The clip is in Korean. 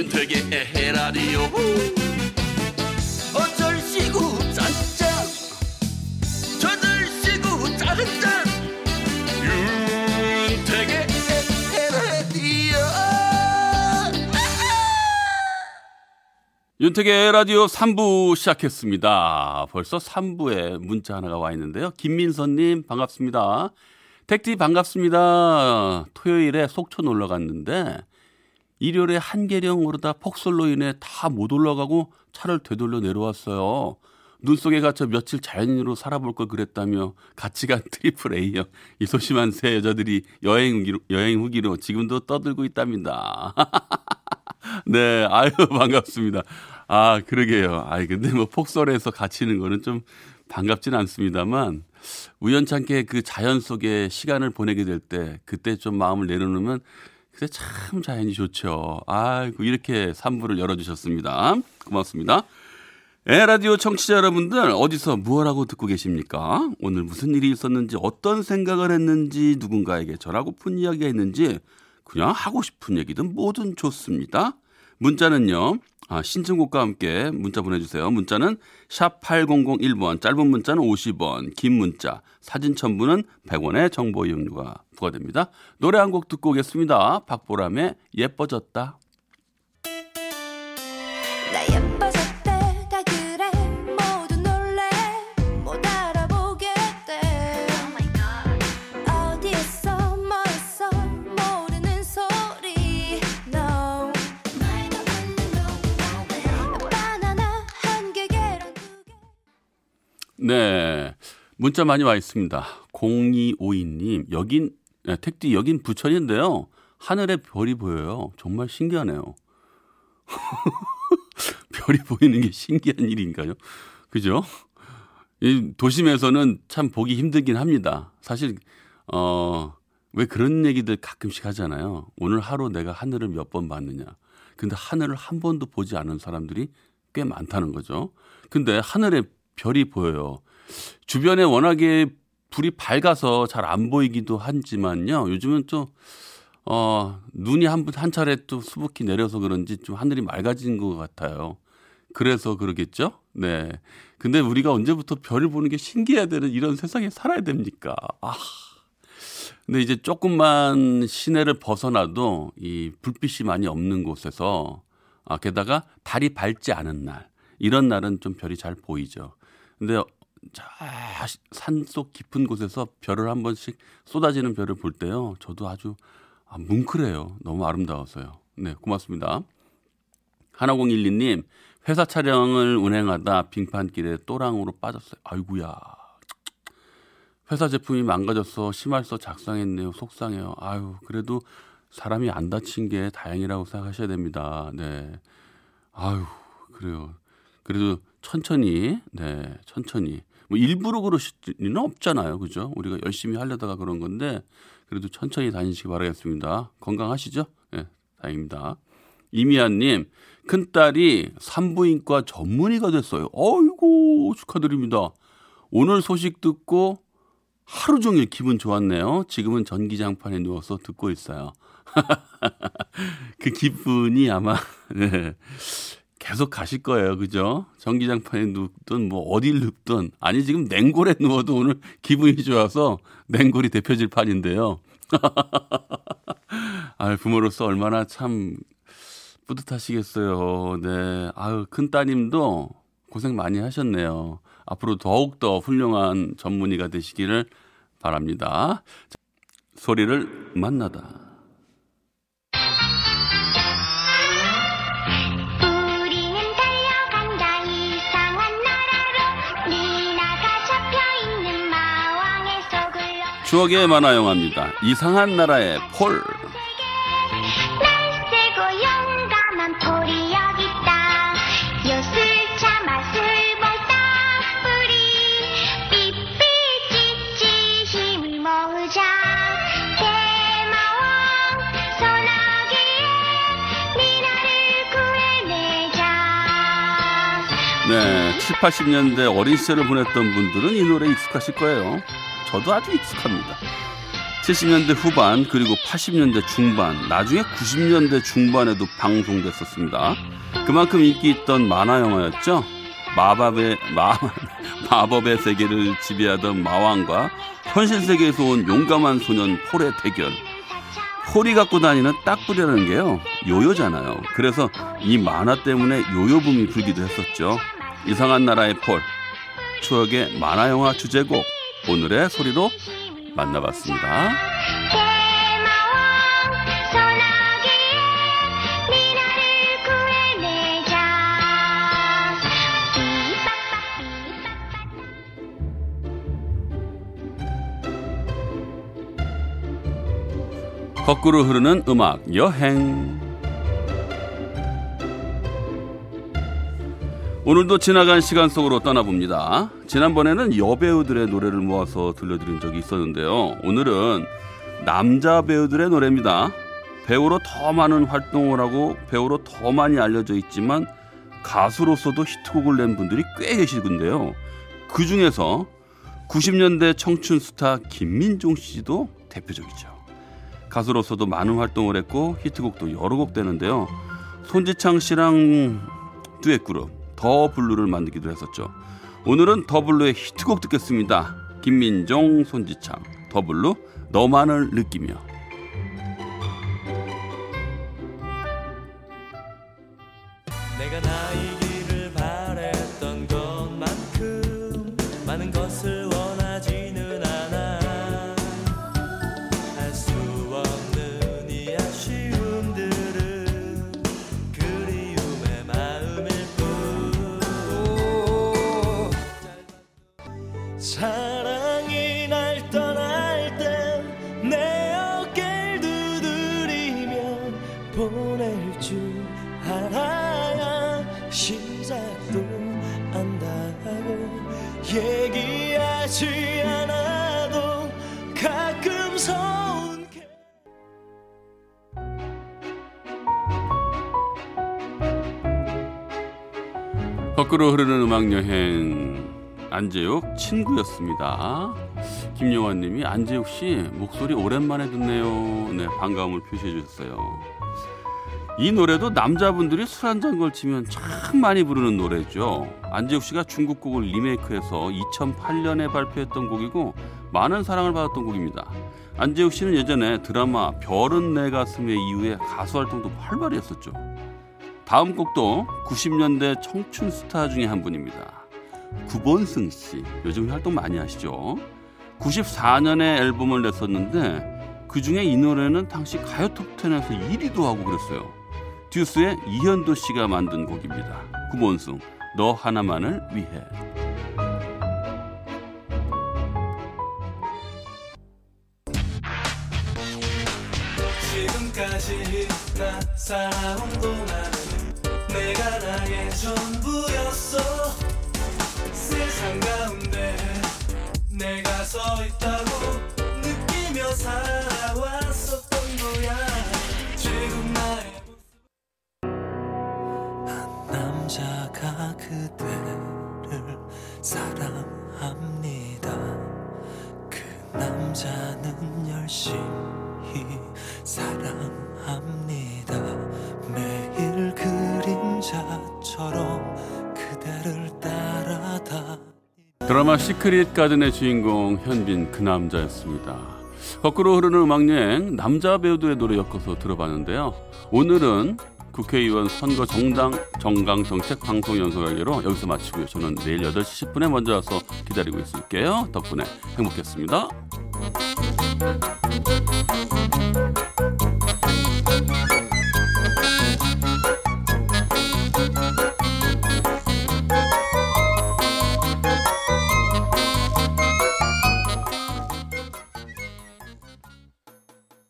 윤택의 에헤라디오 어쩔 시구 짠짠 저들 시구 짠짠 윤택의 에헤라디오 윤택의 라디오 3부 시작했습니다. 벌써 3부에 문자 하나가 와 있는데요. 김민선님 반갑습니다. 택디 반갑습니다. 토요일에 속초 놀러 갔는데 일요일에 한계령 오르다 폭설로 인해 다 못 올라가고 차를 되돌려 내려왔어요. 눈 속에 갇혀 며칠 자연인으로 살아볼 걸 그랬다며 같이 간 triple A형 이 소심한 세 여자들이 여행 후기로, 여행 후기로 지금도 떠들고 있답니다. 네, 아유 반갑습니다. 아 그러게요. 아이 근데 뭐 폭설에서 갇히는 거는 좀 반갑진 않습니다만 우연찮게 그 자연 속에 시간을 보내게 될 때 그때 좀 마음을 내려놓으면 그때 참 자연이 좋죠. 아이고 이렇게 3부를 열어주셨습니다. 고맙습니다. 에라디오 청취자 여러분들 어디서 무엇하고 듣고 계십니까? 오늘 무슨 일이 있었는지 어떤 생각을 했는지 누군가에게 전하고픈 이야기가 있는지 그냥 하고 싶은 얘기든 뭐든 좋습니다. 문자는요. 아, 신청곡과 함께 문자 보내주세요. 문자는 샵 8001번, 짧은 문자는 50원, 긴 문자, 사진 첨부는 100원의 정보 이용료가 부과됩니다. 노래 한 곡 듣고 오겠습니다. 박보람의 예뻐졌다. 네. 문자 많이 와 있습니다. 0252님, 여긴, 네, 택디, 여긴 부천인데요. 하늘에 별이 보여요. 정말 신기하네요. 별이 보이는 게 신기한 일인가요? 그죠? 이 도심에서는 참 보기 힘들긴 합니다. 사실, 어, 왜 그런 얘기들 가끔씩 하잖아요. 오늘 하루 내가 하늘을 몇 번 봤느냐. 근데 하늘을 한 번도 보지 않은 사람들이 꽤 많다는 거죠. 근데 하늘에 별이 보여요. 주변에 워낙에 불이 밝아서 잘 안 보이기도 하지만요. 요즘은 좀, 어, 눈이 한, 번- 한 차례 또 수북히 내려서 그런지 좀 하늘이 맑아진 것 같아요. 그래서 그러겠죠? 네. 근데 우리가 언제부터 별을 보는 게 신기해야 되는 이런 세상에 살아야 됩니까? 아. 근데 이제 조금만 시내를 벗어나도 이 불빛이 많이 없는 곳에서 아, 게다가 달이 밝지 않은 날 이런 날은 좀 별이 잘 보이죠. 근데 산속 깊은 곳에서 별을 한 번씩 쏟아지는 별을 볼 때요. 저도 아주 아, 뭉클해요. 너무 아름다워서요. 네, 고맙습니다. 하나공일리님 회사 촬영을 운행하다 빙판길에 또랑으로 빠졌어요. 아이구야. 회사 제품이 망가져서 심할서 작성했네요. 속상해요. 아유, 그래도 사람이 안 다친 게 다행이라고 생각하셔야 됩니다. 네. 아유, 그래요. 그래도 천천히, 네, 천천히. 뭐 일부러 그러실 리는 없잖아요. 그죠? 우리가 열심히 하려다가 그런 건데, 그래도 천천히 다니시기 바라겠습니다. 건강하시죠? 네, 다행입니다. 이미아님, 큰딸이 산부인과 전문의가 됐어요. 어이구, 축하드립니다. 오늘 소식 듣고 하루 종일 기분 좋았네요. 지금은 전기장판에 누워서 듣고 있어요. 그 기분이 아마, 네, 계속 가실 거예요. 그죠? 전기장판에 눕든 뭐 어딜 눕든 아니 지금 냉골에 누워도 오늘 기분이 좋아서 냉골이 대표질 판인데요. 아, 부모로서 얼마나 참 뿌듯하시겠어요. 네. 아유, 큰 따님도 고생 많이 하셨네요. 앞으로 더욱더 훌륭한 전문의가 되시기를 바랍니다. 자, 소리를 만나다. 추억의 만화 영화입니다. 이상한 나라의 폴. 네, 7, 80년대 어린 시절을 보냈던 분들은 이 노래 익숙하실 거예요. 저도 아주 익숙합니다. 70년대 후반 그리고 80년대 중반 나중에 90년대 중반에도 방송됐었습니다. 그만큼 인기 있던 만화 영화였죠. 마법의 마, 마법의 세계를 지배하던 마왕과 현실 세계에서 온 용감한 소년 폴의 대결. 폴이 갖고 다니는 딱불이라는 게요 요요잖아요. 그래서 이 만화 때문에 요요붐이 불기도 했었죠. 이상한 나라의 폴 추억의 만화 영화 주제곡 오늘의 소리로 만나봤습니다. 거꾸로 흐르는 음악 여행 오늘도 지나간 시간 속으로 떠나봅니다. 지난번에는 여배우들의 노래를 모아서 들려드린 적이 있었는데요. 오늘은 남자 배우들의 노래입니다. 배우로 더 많은 활동을 하고 배우로 더 많이 알려져 있지만 가수로서도 히트곡을 낸 분들이 꽤 계시던데요. 그 중에서 90년대 청춘 스타 김민종 씨도 대표적이죠. 가수로서도 많은 활동을 했고 히트곡도 여러 곡 되는데요. 손지창 씨랑 듀엣 그룹 더 블루를 만들기도 했었죠. 오늘은 더 블루의 히트곡 듣겠습니다. 김민종, 손지창, 더 블루 너만을 느끼며 알아야 시작도 안다고 얘기하지 않아도 가끔 서운 게 거꾸로 흐르는 음악 여행 안재욱 친구였습니다. 김영환님이 안재욱 씨 목소리 오랜만에 듣네요. 네 반가움을 표시해 주셨어요. 이 노래도 남자분들이 술 한 잔 걸치면 참 많이 부르는 노래죠. 안재욱 씨가 중국 곡을 리메이크해서 2008년에 발표했던 곡이고 많은 사랑을 받았던 곡입니다. 안재욱 씨는 예전에 드라마 별은 내 가슴에 이후에 가수 활동도 활발히 했었죠. 다음 곡도 90년대 청춘 스타 중에 한 분입니다. 구본승 씨. 요즘 활동 많이 하시죠? 94년에 앨범을 냈었는데 그 중에 이 노래는 당시 가요 톱10에서 1위도 하고 그랬어요. 듀스의 이현도 씨가 만든 곡입니다. 구본승, 너 하나만을 위해. 지금까지 나 살아온 동안은 내가 나의 전부였어 세상 가운데 내가 서 있다고 느끼며 살아왔었 남자가 그대를 사랑합니다 그 남자는 열심히 사랑합니다 매일 그림자처럼 그대를 따라다 드라마 시크릿 가든의 주인공 현빈 그 남자였습니다. 거꾸로 흐르는 음악 여행 남자 배우들의 노래 엮어서 들어봤는데요. 오늘은 국회의원 선거 정당 정강 정책 방송 연속하기로 여기서 마치고요. 저는 내일 8시 10분에 먼저 와서 기다리고 있을게요. 덕분에 행복했습니다.